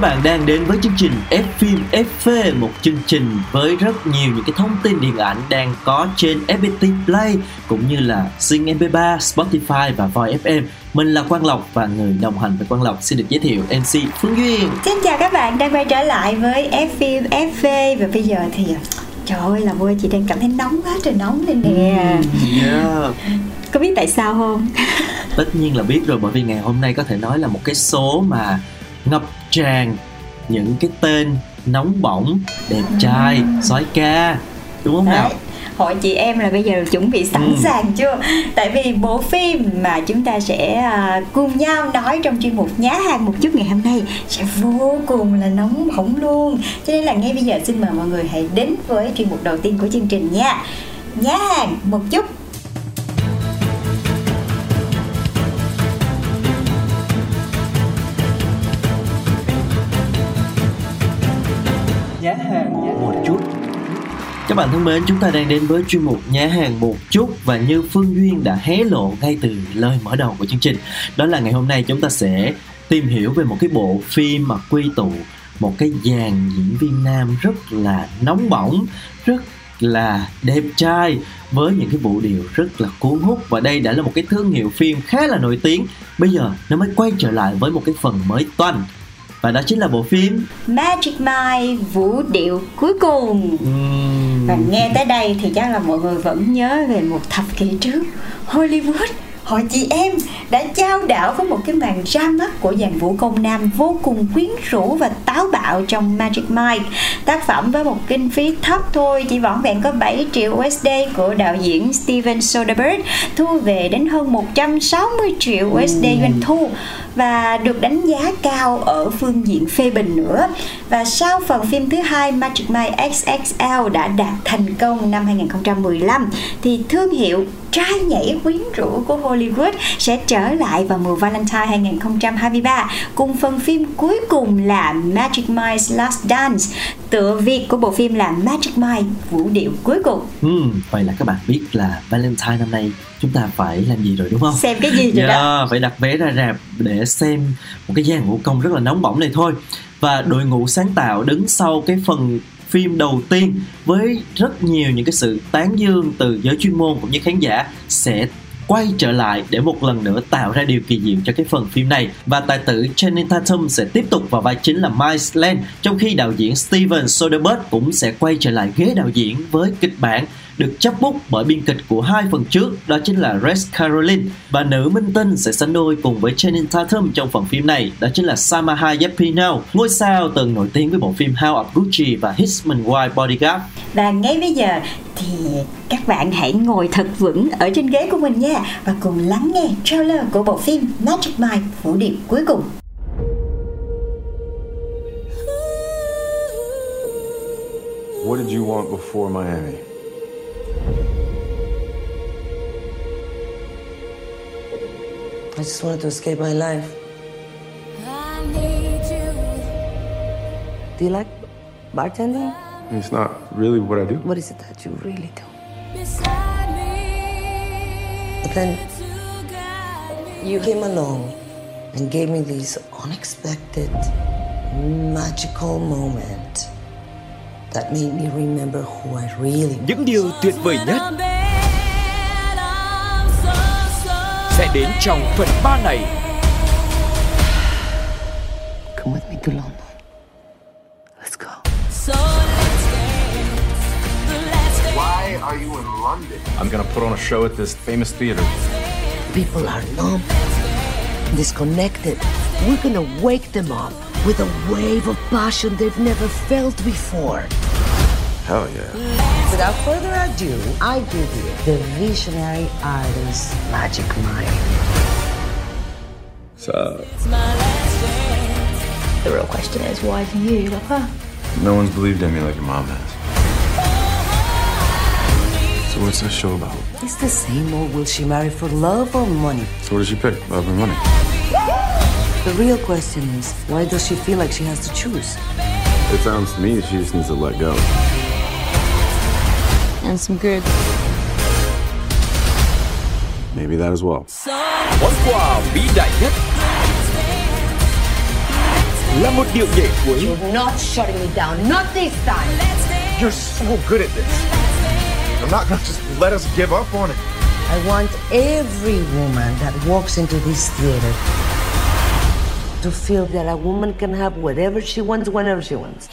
các bạn đang đến với chương trình F phim FV Một chương trình với rất nhiều những cái thông tin điện ảnh đang có trên FPT Play Cũng như là Zing MP3, Spotify và Voi FM Mình là Quang Lộc và người đồng hành với Quang Lộc xin được giới thiệu MC Phương Duyên. Xin chào các bạn đang quay trở lại với F phim FV và bây giờ thì trời ơi là vui chị đang cảm thấy nóng quá trời nóng lên nè. Yeah. có biết tại sao không? Tất nhiên là biết rồi bởi vì ngày hôm nay có thể nói là một cái số mà tràn những cái tên nóng bỏng, đẹp trai, soái ca Đúng không nào? Hội chị em là bây giờ chuẩn bị sẵn Ừ. sàng chưa? Tại vì bộ phim mà chúng ta sẽ à, cùng nhau nói trong chuyên mục nhá hàng một chút ngày hôm nay sẽ vô cùng là nóng bỏng luôn. Cho nên là ngay bây giờ xin mời mọi người hãy đến với chuyên mục đầu tiên của chương trình nha. Nhá hàng một chút bạn thân mến, chúng ta đang đến với chuyên mục nhà hàng một chút và như Phương Duyên đã hé lộ ngay từ lời mở đầu của chương trình đó là ngày hôm nay chúng ta sẽ tìm hiểu về một cái bộ phim mà quy tụ một cái dàn diễn viên nam rất là nóng bỏng rất là đẹp trai với những cái vũ điệu rất là cuốn hút và đây đã là một cái thương hiệu phim khá là nổi tiếng. Bây giờ nó mới quay trở lại với một cái phần mới toanh và đó chính là bộ phim Magic Mike vũ điệu cuối cùng. Và nghe tới đây thì chắc là mọi người vẫn nhớ về một thập kỷ trước Hollywood Hội chị em đã trao đảo với một cái màn ra mắt của dàn vũ công nam vô cùng quyến rũ và táo bạo trong Magic Mike. Tác phẩm với một kinh phí thấp thôi, chỉ vỏn vẹn có 7 triệu USD của đạo diễn Steven Soderbergh thu về đến hơn 160 triệu USD doanh thu và được đánh giá cao ở phương diện phê bình nữa. Và sau phần phim thứ hai Magic Mike XXL đã đạt thành công năm 2015 thì thương hiệu trai nhảy quyến rũ của Hollywood sẽ trở lại vào mùa Valentine 2023 cùng phần phim cuối cùng là Magic Mike's Last Dance. Tựa Việt của bộ phim là Magic Mike vũ điệu cuối cùng. ừm, vậy là các bạn biết là Valentine năm nay chúng ta phải làm gì rồi đúng không? Xem cái gì rồi đó. Yeah, phải đặt vé ra rạp để xem một cái dàn vũ công rất là nóng bỏng này thôi và đội ngũ sáng tạo đứng sau cái phần phim đầu tiên với rất nhiều những cái sự tán dương từ giới chuyên môn cũng như khán giả sẽ quay trở lại để một lần nữa tạo ra điều kỳ diệu cho cái phần phim này. Và tài tử Channing Tatum sẽ tiếp tục vào vai chính là Miles Lane trong khi đạo diễn Steven Soderbergh cũng sẽ quay trở lại ghế đạo diễn với kịch bản được chấp bút bởi biên kịch của hai phần trước đó chính là Rex Caroline và nữ minh tinh sẽ sánh đôi cùng với Channing Tatum trong phần phim này đó chính là Salma Hayek Pino ngôi sao từng nổi tiếng với bộ phim House of Gucci và Hitman Wife Bodyguard Và ngay bây giờ thì các bạn hãy ngồi thật vững ở trên ghế của mình nha và cùng lắng nghe trailer của bộ phim Magic Mike vũ điệu cuối cùng. What did you want before Miami? I just wanted to escape my life. Do you like bartending? It's not really what I do. What is it that you really do? But then you came along and gave me this unexpected, magical moment Những điều tuyệt vời nhất sẽ đến trong phần 3 này Come with me to London. Let's go. Why are you in London? I'm gonna put on a show at this famous theater. People are numb, disconnected. We're gonna wake them up with a wave of passion they've never felt before. Hell yeah. Without further ado, I give you the visionary artist Magic Mind. So, The real question is, why do you love her? no one's believed in me like your mom has. So what's this show about? It's the same old will she marry for love or money? So what does she pick? Love or money? The real question is, why does she feel like she has to choose? It sounds to me she just needs to let go. And some good. Maybe that as well. Món quà vĩ đại nhất là một điệu nhảy cuối You're not shutting me down, not this time. You're so good at this. I'm not gonna just let us give up on it. I want every woman that walks into this theater to feel that a woman can have whatever she wants whenever she wants.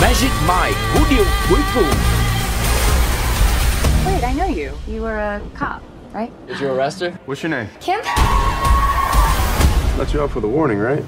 Magic Mike vũ điệu cuối cùng Wait, I know you. You were a cop, right? Did you arrest her? What's your name? Kim? Let you out for the warning, right?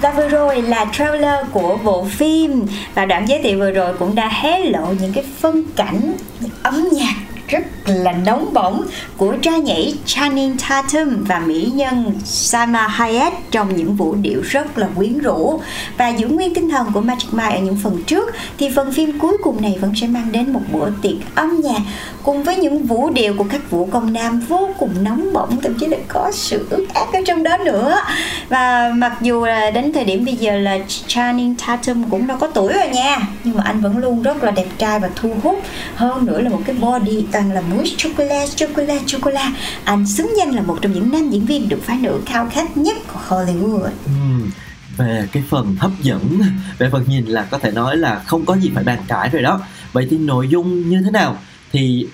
Và vừa rồi là trailer của bộ phim. Và đoạn giới thiệu vừa rồi cũng đã hé lộ những cái phân cảnh, những âm nhạc rất là nóng bỏng của trai nhảy Channing Tatum và mỹ nhân Salma Hayek trong những vũ điệu rất là quyến rũ. Và giữ nguyên tinh thần của Magic Mike ở những phần trước, thì phần phim cuối cùng này vẫn sẽ mang đến một bữa tiệc âm nhạc cùng với những vũ điệu của các vũ công nam vô cùng nóng bỏng, thậm chí là có sự ướt át ở trong đó nữa. Và mặc dù là đến thời điểm bây giờ là Channing Tatum cũng đã có tuổi rồi nha, nhưng mà anh vẫn luôn rất là đẹp trai và thu hút hơn nữa là một cái body, toàn là mousse chocolate chocolate chocolate. Anh xứng danh là một trong những nam diễn viên được phái nữ khao khát nhất của Hollywood. Ừ, về cái phần hấp dẫn về phần nhìn là có thể nói là không có gì phải bàn cãi rồi đó. Vậy thì nội dung như thế nào? Thì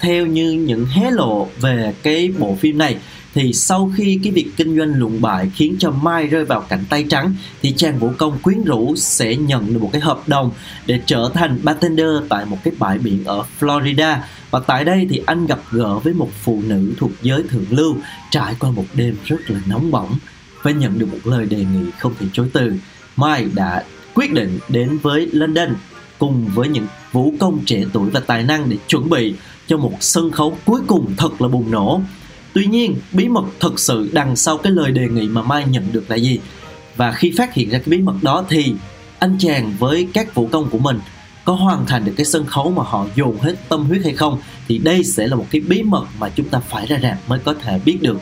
theo như những hé lộ về cái bộ phim này thì sau khi cái việc kinh doanh lụng bại khiến cho Mai rơi vào cảnh tay trắng thì chàng vũ công quyến rũ sẽ nhận được một cái hợp đồng để trở thành bartender tại một cái bãi biển ở Florida và tại đây thì anh gặp gỡ với một phụ nữ thuộc giới thượng lưu trải qua một đêm rất là nóng bỏng và nhận được một lời đề nghị không thể chối từ. Mai đã quyết định đến với London cùng với những vũ công trẻ tuổi và tài năng để chuẩn bị cho một sân khấu cuối cùng thật là bùng nổ. Tuy nhiên, bí mật thật sự đằng sau cái lời đề nghị mà Mai nhận được là gì? Và khi phát hiện ra cái bí mật đó thì anh chàng với các vũ công của mình có hoàn thành được cái sân khấu mà họ dồn hết tâm huyết hay không, thì đây sẽ là một cái bí mật mà chúng ta phải ra rạp mới có thể biết được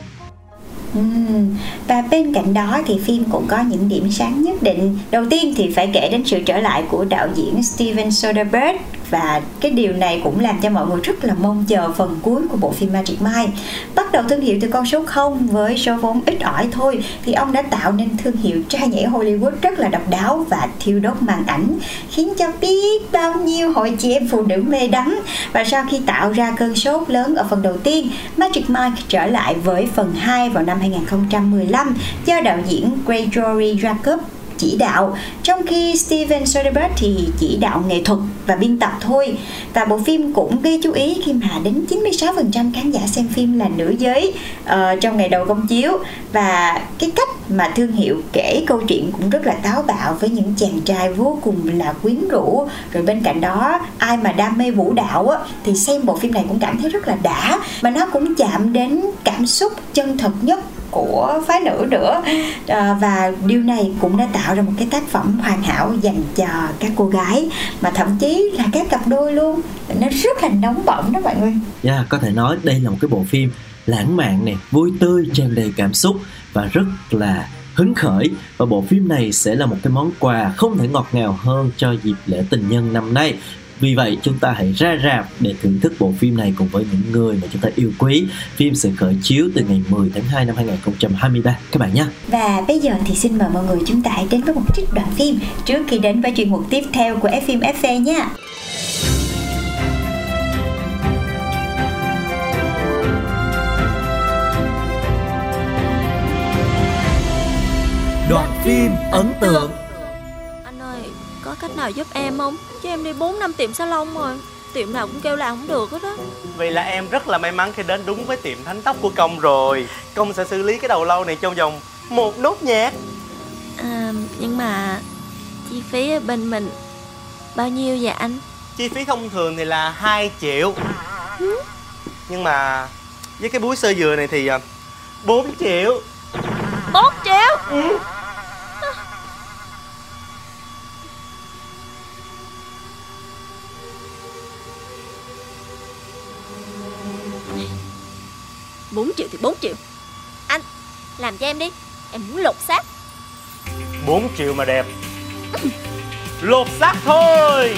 Uhm. Và bên cạnh đó thì phim cũng có những điểm sáng nhất định Đầu tiên thì phải kể đến sự trở lại của đạo diễn Steven Soderbergh và cái điều này cũng làm cho mọi người rất là mong chờ phần cuối của bộ phim Magic Mike Bắt đầu thương hiệu từ con số 0 với số vốn ít ỏi thôi, Thì ông đã tạo nên thương hiệu trai nhảy Hollywood rất là độc đáo và thiêu đốt màn ảnh, Khiến cho biết bao nhiêu hội chị em phụ nữ mê đắm. Và sau khi tạo ra cơn sốt lớn ở phần đầu tiên, Magic Mike trở lại với phần 2 vào năm 2015 do đạo diễn Gregory Jacob chỉ đạo. Trong khi Steven Soderbergh thì chỉ đạo nghệ thuật và biên tập thôi. Và bộ phim cũng gây chú ý khi mà đến 96% khán giả xem phim là nữ giới uh, trong ngày đầu công chiếu. Và cái cách mà thương hiệu kể câu chuyện cũng rất là táo bạo với những chàng trai vô cùng là quyến rũ. Rồi bên cạnh đó ai mà đam mê vũ đạo á, thì xem bộ phim này cũng cảm thấy rất là đã. Mà nó cũng chạm đến cảm xúc chân thật nhất của phái nữ nữa. À, và điều này cũng đã tạo ra một cái tác phẩm hoàn hảo dành cho các cô gái. Mà thậm chí là các cặp đôi luôn. Nó rất là nóng bỏng đó mọi người. Yeah, có thể nói đây là một cái bộ phim lãng mạn nè, vui tươi, tràn đầy cảm xúc và rất là hứng khởi. Và bộ phim này sẽ là một cái món quà không thể ngọt ngào hơn cho dịp lễ tình nhân năm nay. Vì vậy chúng ta hãy ra rạp để thưởng thức bộ phim này cùng với những người mà chúng ta yêu quý. Phim sẽ khởi chiếu từ ngày 10 tháng 2 năm 2023 các bạn nhé. và bây giờ thì xin mời mọi người chúng ta hãy đến với một trích đoạn phim trước khi đến với chuyên mục tiếp theo của F phim FV nha Đoạn phim ấn tượng cách nào giúp em không? Chứ em đi 4 năm tiệm salon rồi Tiệm nào cũng kêu là không được hết á. Vậy là em rất là may mắn khi đến đúng với tiệm thánh tóc của công rồi. Công sẽ xử lý cái đầu lâu này trong vòng một nốt nhạc. À, Nhưng mà chi phí ở bên mình bao nhiêu vậy anh? chi phí thông thường thì là 2 triệu. Nhưng mà với cái búi sơ dừa này thì à, 4 triệu. 4 triệu? Ừ. bốn triệu thì 4 triệu Anh làm cho em đi. Em muốn lột xác. 4 triệu mà đẹp. Lột xác thôi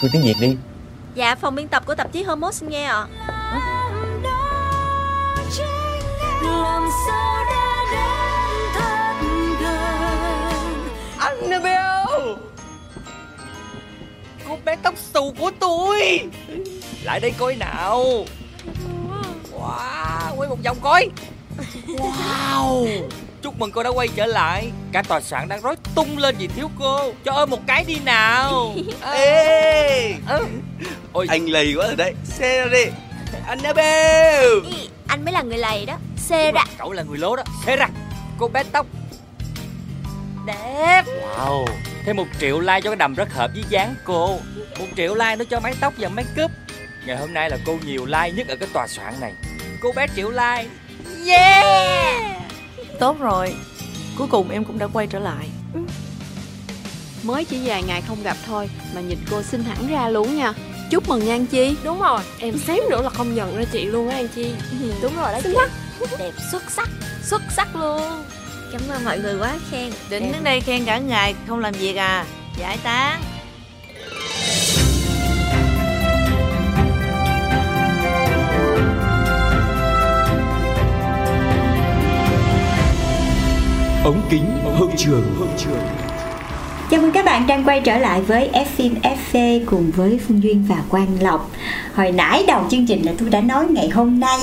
tôi tiếng Việt đi. Dạ phòng biên tập của tạp chí Homos xin nghe ạ. Annabelle Cô bé tóc xù của tôi! Lại đây coi nào! Wow Quay một vòng coi! Wow! Chúc mừng cô đã quay trở lại. Cả tòa soạn đang rối tung lên vì thiếu cô. Cho ơi một cái đi nào. Ê. Ừ. Ôi. Anh lầy quá rồi đấy. Xe ra đi. Annabelle Anh mới là người lầy đó. Xê ra. Cậu là người lố đó. Xê ra. Cô bé tóc. Đẹp. Wow. Thêm một triệu like cho cái đầm rất hợp với dáng cô. Một triệu like nữa cho mái tóc và make up. Ngày hôm nay là cô nhiều like nhất ở cái tòa soạn này. Cô bé triệu like. Yeah. Tốt rồi. Cuối cùng em cũng đã quay trở lại Mới chỉ vài ngày không gặp thôi Mà nhìn cô xinh hẳn ra luôn nha. Chúc mừng nha An Chi. Đúng rồi Em xém nữa là không nhận ra chị luôn á An Chi. Đúng rồi đó Xinh chị. Đẹp xuất sắc Xuất sắc luôn. Cảm ơn mọi người quá khen. Định Em- đến đây khen cả ngày không làm việc à. Giải tán. Ống kính hậu trường hậu trường Chào mừng các bạn đang quay trở lại với F phim FV cùng với Phương Duyên và Quang Lộc. Hồi nãy đầu chương trình là tôi đã nói ngày hôm nay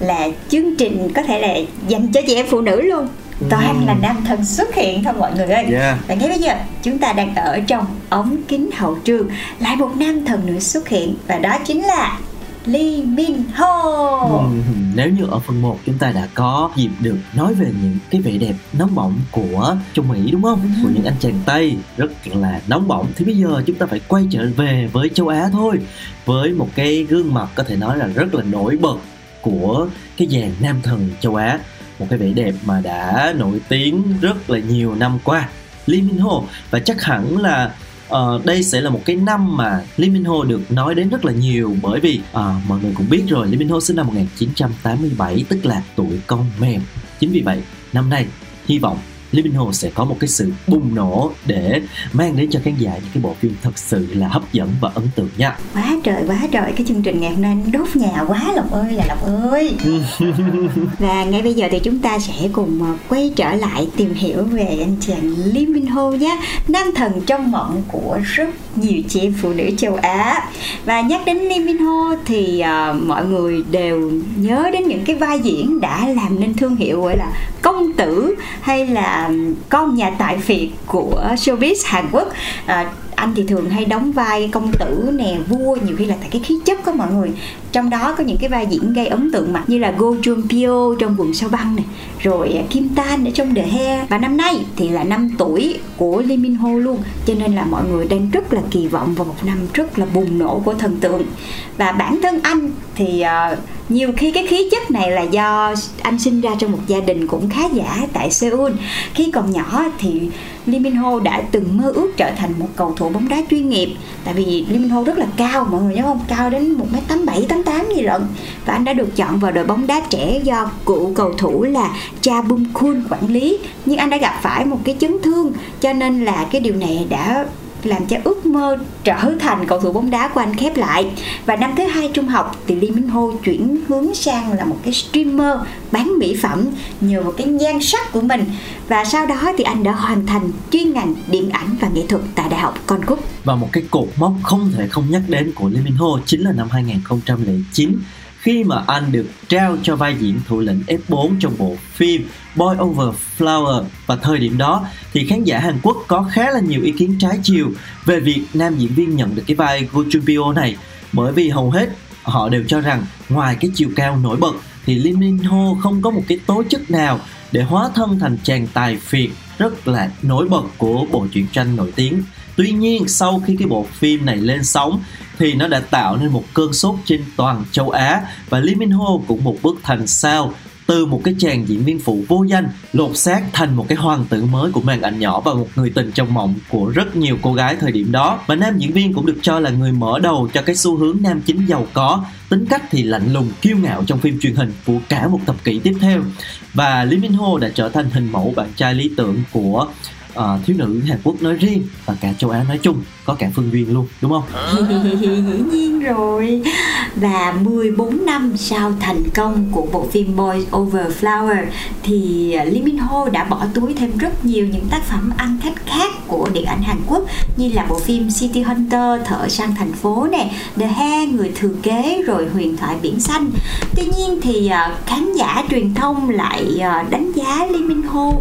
là chương trình có thể là dành cho chị em phụ nữ luôn. Toàn là nam thần xuất hiện thôi mọi người ơi. Yeah. Và ngay bây giờ chúng ta đang ở trong ống kính hậu trường lại một nam thần nữa xuất hiện và đó chính là Lee Min Ho. Nếu như ở phần 1 chúng ta đã có dịp được nói về những cái vẻ đẹp nóng bỏng của Trung Mỹ, đúng không? Của những anh chàng Tây, rất là nóng bỏng thì bây giờ chúng ta phải quay trở về với châu Á thôi với một cái gương mặt có thể nói là rất là nổi bật của cái dàn nam thần châu Á một cái vẻ đẹp mà đã nổi tiếng rất là nhiều năm qua Lee Min Ho, và chắc hẳn là Ờ, đây sẽ là một cái năm mà Lee Min Ho được nói đến rất là nhiều bởi vì ờ, mọi người cũng biết rồi Lee Min Ho sinh năm 1987 tức là tuổi con mèo. Chính vì vậy năm nay hy vọng Lee Min Ho sẽ có một cái sự bùng nổ để mang đến cho khán giả những cái bộ phim thật sự là hấp dẫn và ấn tượng nha. Quá trời quá trời cái chương trình ngày hôm nay đốt nhà quá Lộc ơi là Lộc ơi. Và ngay bây giờ thì chúng ta sẽ cùng ờ, quay trở lại tìm hiểu về anh chàng Lee Min Ho nhé. Nam thần trong mộng của rất nhiều chị phụ nữ châu Á. Và nhắc đến Lee Min Ho thì ờ, mọi người đều nhớ đến những cái vai diễn đã làm nên thương hiệu gọi là công tử hay là con nhà tài phiệt của showbiz Hàn Quốc. À, anh thì thường hay đóng vai công tử nè vua nhiều khi là tại cái khí chất của mọi người. Trong đó có những cái vai diễn gây ấn tượng mặt như là Go Jun Pyo trong quần sao băng này rồi à, Kim Tan ở trong The Hair. Và năm nay thì là năm tuổi của Lee Min Ho luôn cho nên là mọi người đang rất là kỳ vọng vào một năm rất là bùng nổ của thần tượng. Và bản thân anh thì uh, nhiều khi cái khí chất này là do anh sinh ra trong một gia đình cũng khá giả tại Seoul. Khi còn nhỏ thì Lee Min Ho đã từng mơ ước trở thành một cầu thủ bóng đá chuyên nghiệp. Tại vì Lee Min Ho rất là cao, mọi người nhớ không? Cao đến một m tám bảy, tám tám gì lận. Và anh đã được chọn vào đội bóng đá trẻ do cựu cầu thủ là Cha Bum Kun quản lý. Nhưng anh đã gặp phải một cái chấn thương, cho nên là cái điều này đã làm cho ước mơ trở thành cầu thủ bóng đá của anh khép lại. Và năm thứ hai trung học thì Lee Minh Ho chuyển hướng sang là một cái streamer bán mỹ phẩm nhờ một cái nhan sắc của mình. Và sau đó thì anh đã hoàn thành chuyên ngành điện ảnh và nghệ thuật tại đại học Konkuk và một cái cột mốc không thể không nhắc đến của Lee Minh Ho chính là năm 2009 khi mà anh được trao cho vai diễn thủ lĩnh F4 trong bộ phim Boy Over Flower. Và thời điểm đó thì khán giả Hàn Quốc có khá là nhiều ý kiến trái chiều về việc nam diễn viên nhận được cái vai Go Jun Pyo này. Bởi vì hầu hết họ đều cho rằng ngoài cái chiều cao nổi bật thì Lim Min Ho không có một cái tố chất nào để hóa thân thành chàng tài phiệt rất là nổi bật của bộ truyện tranh nổi tiếng. Tuy nhiên, sau khi cái bộ phim này lên sóng thì nó đã tạo nên một cơn sốt trên toàn châu Á và Lee Min Ho cũng một bước thành sao từ một cái chàng diễn viên phụ vô danh, lột xác thành một cái hoàng tử mới của màn ảnh nhỏ và một người tình trong mộng của rất nhiều cô gái thời điểm đó. Và nam diễn viên cũng được cho là người mở đầu cho cái xu hướng nam chính giàu có, tính cách thì lạnh lùng, kiêu ngạo trong phim truyền hình của cả một thập kỷ tiếp theo. Và Lee Min Ho đã trở thành hình mẫu bạn trai lý tưởng của uh, thiếu nữ Hàn Quốc nói riêng và cả châu Á nói chung có cả Phương Duyên luôn đúng không? Dĩ nhiên rồi. Và 14 năm sau thành công của bộ phim Boys Over Flower thì Lee Min Ho đã bỏ túi thêm rất nhiều những tác phẩm ăn khách khác của điện ảnh Hàn Quốc như là bộ phim City Hunter Thợ săn thành phố nè The Hair Người thừa kế rồi Huyền thoại biển xanh. Tuy nhiên thì uh, khán giả truyền thông lại uh, đánh giá Lee Min Ho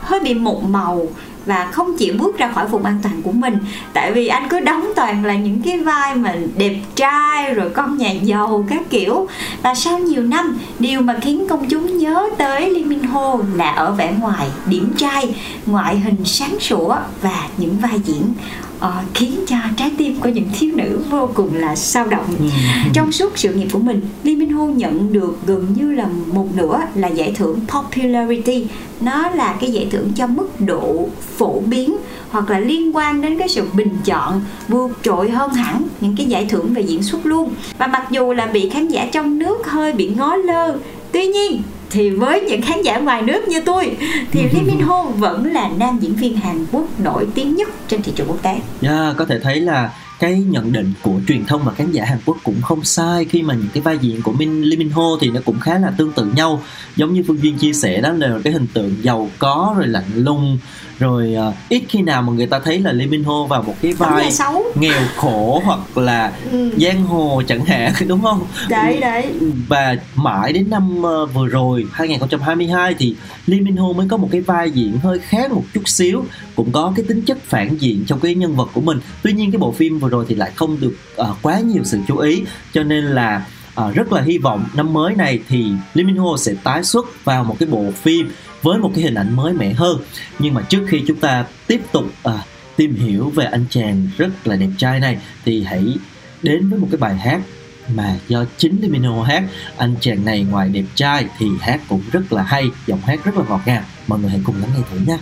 hơi bị một màu và không chịu bước ra khỏi vùng an toàn của mình. Tại vì anh cứ đóng toàn là những cái vai mà đẹp trai, rồi con nhà giàu các kiểu. Và sau nhiều năm, điều mà khiến công chúng nhớ tới Lee Min Ho là ở vẻ ngoài điểm trai, ngoại hình sáng sủa và những vai diễn uh, khiến cho trái tim của những thiếu nữ vô cùng là sao động. Ừ. trong suốt sự nghiệp của mình Lee Min Ho nhận được gần như là một nửa là giải thưởng popularity. Nó là cái giải thưởng cho mức độ phổ biến hoặc là liên quan đến cái sự bình chọn vượt trội hơn hẳn những cái giải thưởng về diễn xuất luôn. Và mặc dù là bị khán giả trong nước hơi bị ngó lơ tuy nhiên thì với những khán giả ngoài nước như tôi thì Lee Min Ho vẫn là nam diễn viên Hàn Quốc nổi tiếng nhất trên thị trường quốc tế. Yeah, có thể thấy là cái nhận định của truyền thông và khán giả Hàn Quốc cũng không sai khi mà những cái vai diễn của Min Lee Min Ho thì nó cũng khá là tương tự nhau giống như Phương Duyên chia sẻ đó là cái hình tượng giàu có rồi lạnh lùng rồi uh, ít khi nào mà người ta thấy là Lee Min Ho vào một cái vai xấu. nghèo khổ hoặc là Ừ. giang hồ chẳng hạn đúng không Đấy đấy. và mãi đến năm ờ, vừa rồi 2022 thì Lee Min Ho mới có một cái vai diễn hơi khác một chút xíu cũng có cái tính chất phản diện trong cái nhân vật của mình tuy nhiên cái bộ phim vừa rồi thì lại không được ờ, quá nhiều sự chú ý cho nên là ờ, rất là hy vọng năm mới này thì Lee Min Ho sẽ tái xuất vào một cái bộ phim với một cái hình ảnh mới mẻ hơn. Nhưng mà trước khi chúng ta tiếp tục à, tìm hiểu về anh chàng rất là đẹp trai này thì hãy đến với một cái bài hát mà do chính Domino hát. Anh chàng này ngoài đẹp trai thì hát cũng rất là hay giọng hát rất là ngọt ngào. Mọi người hãy cùng lắng nghe thử nha.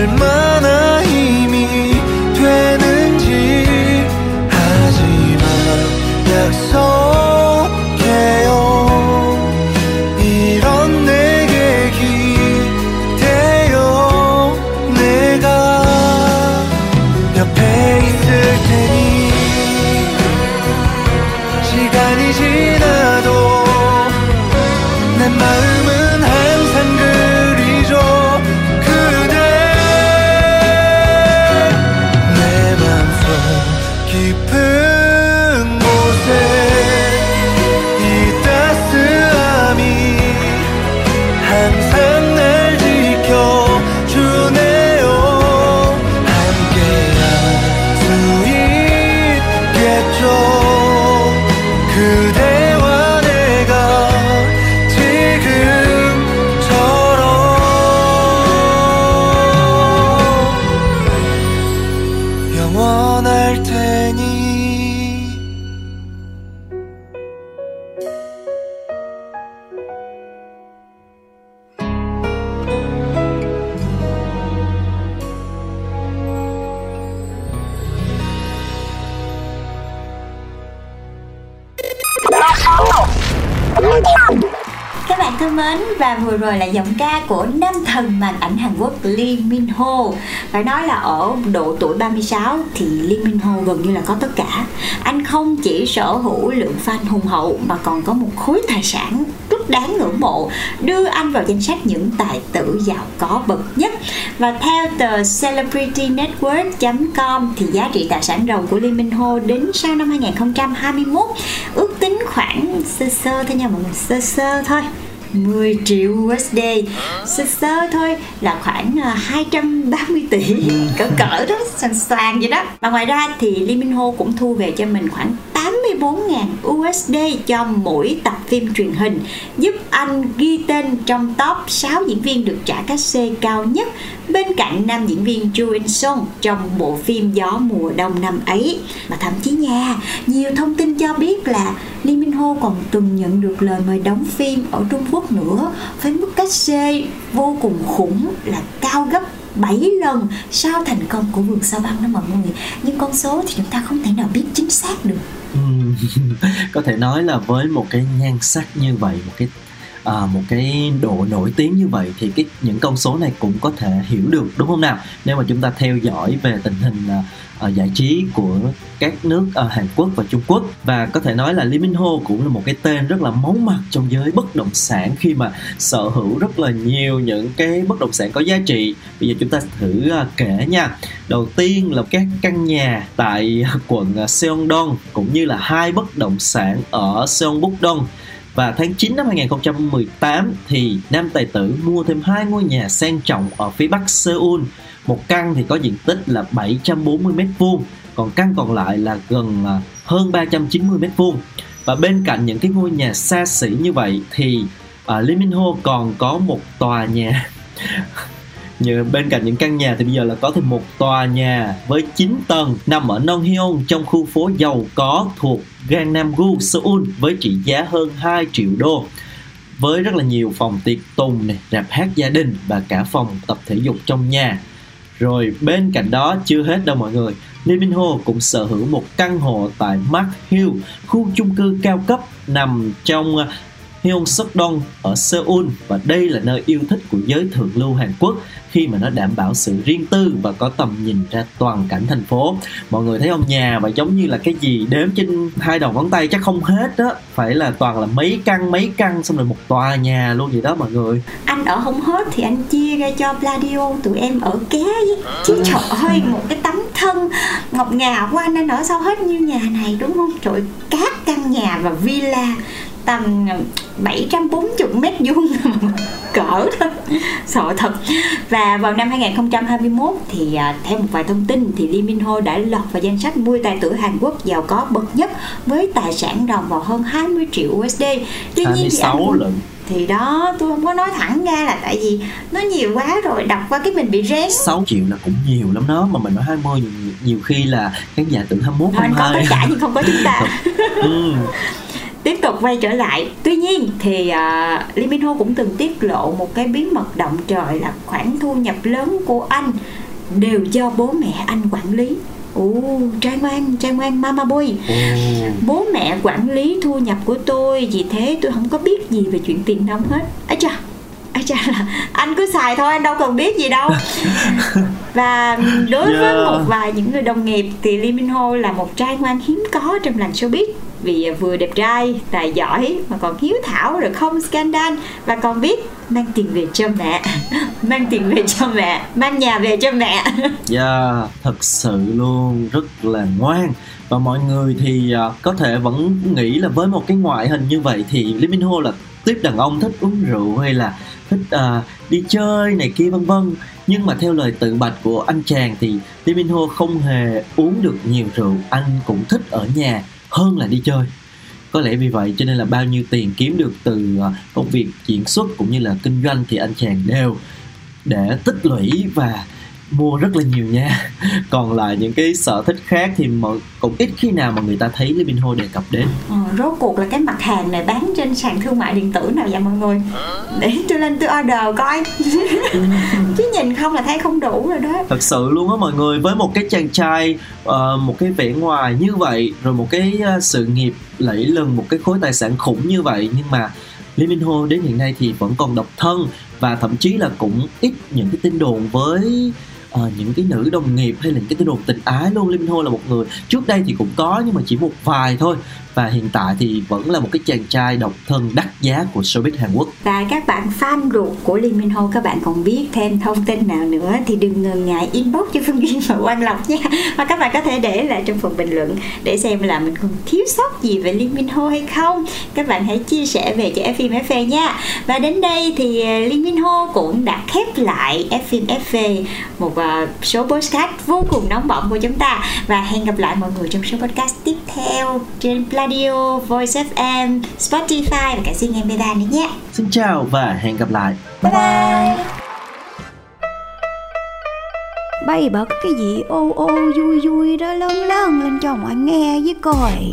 얼마 và vừa rồi là giọng ca của nam thần màn ảnh Hàn Quốc Lee Min Ho. Phải nói là ở độ tuổi 36 thì Lee Min Ho gần như là có tất cả. Anh không chỉ sở hữu lượng fan hùng hậu mà còn có một khối tài sản rất đáng ngưỡng mộ, đưa anh vào danh sách những tài tử giàu có bậc nhất. Và theo tờ CelebrityNetwork.com thì giá trị tài sản ròng của Lee Min Ho đến sau năm 2021 ước tính khoảng sơ sơ thôi nha mọi người, sơ sơ thôi 10 triệu USD sơ sơ thôi là khoảng à, 230 tỷ. Cỡ cỡ đó sàn sàn vậy đó. Và ngoài ra thì Lee Min Ho cũng thu về cho mình khoảng 8 84.000 USD cho mỗi tập phim truyền hình, giúp anh ghi tên trong top 6 diễn viên được trả các C cao nhất. Bên cạnh nam diễn viên Jo In Sung trong bộ phim Gió mùa đông năm ấy. Mà thậm chí nha, nhiều thông tin cho biết là Lee Min Ho còn từng nhận được lời mời đóng phim ở Trung Quốc nữa. Với mức cách C vô cùng khủng là cao gấp 7 lần sau thành công của vườn sao băng đó mọi người. Nhưng con số thì chúng ta không thể nào biết chính xác được. Có thể nói là với một cái nhan sắc như vậy một cái à, một cái độ nổi tiếng như vậy thì cái những con số này cũng có thể hiểu được đúng không nào? Nếu mà chúng ta theo dõi về tình hình à, ở giải trí của các nước ở Hàn Quốc và Trung Quốc. Và có thể nói là Lee Min Ho cũng là một cái tên rất là máu mặt trong giới bất động sản khi mà sở hữu rất là nhiều những cái bất động sản có giá trị. Bây giờ chúng ta thử ờ, kể nha. Đầu tiên là các căn nhà tại quận Seongdong cũng như là hai bất động sản ở Seongbuk-dong. Và tháng 9 năm 2018 thì nam tài tử mua thêm hai ngôi nhà sang trọng ở phía bắc Seoul. Một căn thì có diện tích là 740 m2, còn căn còn lại là gần à, hơn 390 m2. Và bên cạnh những cái ngôi nhà xa xỉ như vậy thì uh, Lee Min Ho còn có một tòa nhà như bên cạnh những căn nhà thì bây giờ là có thêm một tòa nhà với 9 tầng nằm ở Nonghyun trong khu phố giàu có thuộc Gangnam-gu, Seoul với trị giá hơn 2 triệu đô với rất là nhiều phòng tiệc tùng này, rạp hát gia đình và cả phòng tập thể dục trong nhà. Rồi bên cạnh đó chưa hết đâu mọi người, Lee Min Ho cũng sở hữu một căn hộ tại Mark Hill, khu chung cư cao cấp nằm trong Hyun Suk Dong ở Seoul. Và đây là nơi yêu thích của giới thượng lưu Hàn Quốc khi mà nó đảm bảo sự riêng tư và có tầm nhìn ra toàn cảnh thành phố. Mọi người thấy không? Nhà và giống như là cái gì đếm trên hai đầu ngón tay chắc không hết đó, phải là toàn là mấy căn mấy căn xong rồi một tòa nhà luôn vậy đó mọi người. anh ở không hết thì anh chia ra cho Pladio tụi em ở ké chứ trời ơi một cái tấm thân ngọc ngà của anh. Anh ở sao hết như nhà này đúng không? Trời các căn nhà và villa tầm 740 mét vuông cỡ thôi. Sợ thật. Và vào năm 2021 thì à, theo một vài thông tin thì Lee Min Ho đã lọt vào danh sách 10 tài tử Hàn Quốc giàu có bậc nhất với tài sản ròng vào hơn 20 triệu USD tuy nhiên thì anh 26 lận thì đó tôi không có nói thẳng ra là tại vì nó nhiều quá rồi đọc qua cái mình bị rén. 6 triệu là cũng nhiều lắm đó mà mình nói 20 nhiều, nhiều khi là khán giả tưởng 21 Thôi anh có 22 tất cả nhưng không có chúng ta. Ừ. tiếp tục quay trở lại. Tuy nhiên thì uh, Lee Min Ho cũng từng tiết lộ một cái bí mật động trời là khoản thu nhập lớn của anh đều do bố mẹ anh quản lý. Ồ, trai ngoan, trai ngoan Mama Boy. Bố mẹ quản lý thu nhập của tôi Vì thế tôi không có biết gì về chuyện tiền nong hết. Ấy chà, ấy chà là anh cứ xài thôi anh đâu cần biết gì đâu. Và đối với Yeah. một vài những người đồng nghiệp Thì Lee Min Ho là một trai ngoan hiếm có trong làng showbiz vì vừa đẹp trai, tài giỏi mà còn hiếu thảo rồi không scandal. Và còn biết mang tiền về cho mẹ, mang tiền về cho mẹ, mang nhà về cho mẹ. Yeah, dạ, thật sự luôn rất là ngoan. Và mọi người thì à, có thể vẫn nghĩ là với một cái ngoại hình như vậy thì Lee Min Ho là tiếp đàn ông thích uống rượu hay là thích uh, đi chơi này kia vân vân. Nhưng mà theo lời tự bạch của anh chàng thì Lee Min Ho không hề uống được nhiều rượu anh cũng thích ở nhà hơn là đi chơi. Có lẽ vì vậy cho nên là bao nhiêu tiền kiếm được từ à, công việc diễn xuất cũng như là kinh doanh thì anh chàng đều để tích lũy và mua rất là nhiều nha còn lại những cái sở thích khác thì mọi cũng ít khi nào mà người ta thấy Lee Min Ho đề cập đến Ờ, rốt cuộc là cái mặt hàng này bán trên sàn thương mại điện tử nào vậy mọi người? Để tôi lên tôi order coi. Chứ nhìn không là thấy không đủ rồi đó. thật sự luôn á mọi người với một cái chàng trai ờ, một cái vẻ ngoài như vậy rồi một cái ờ, sự nghiệp lẫy lừng một cái khối tài sản khủng như vậy nhưng mà Lee Min Ho đến hiện nay thì vẫn còn độc thân và thậm chí là cũng ít những cái tin đồn với uh, những cái nữ đồng nghiệp hay là những cái tin đồn tình ái luôn Lee Ho là một người trước đây thì cũng có nhưng mà chỉ một vài thôi và hiện tại thì vẫn là một cái chàng trai độc thân đắt giá của showbiz Hàn Quốc Và các bạn fan ruột của Lee Min Ho các bạn còn biết thêm thông tin nào nữa thì đừng ngần ngại inbox cho Phương Duyên và Quang Lộc nha. Và các bạn có thể để lại trong phần bình luận để xem là mình còn thiếu sót gì về Lee Min Ho hay không. Các bạn hãy chia sẻ về cho FM FV nha. Và đến đây thì Lee Min Ho cũng đã khép lại FM FV một ờ, số podcast vô cùng nóng bỏng của chúng ta và hẹn gặp lại mọi người trong số podcast tiếp theo trên Pladio, Voice FM, Spotify và cả Zing MP3 nữa nhé. Xin chào và hẹn gặp lại Bye bye. Bay bật cái gì ô ô vui vui đó lớn lớn lên cho mọi nghe với coi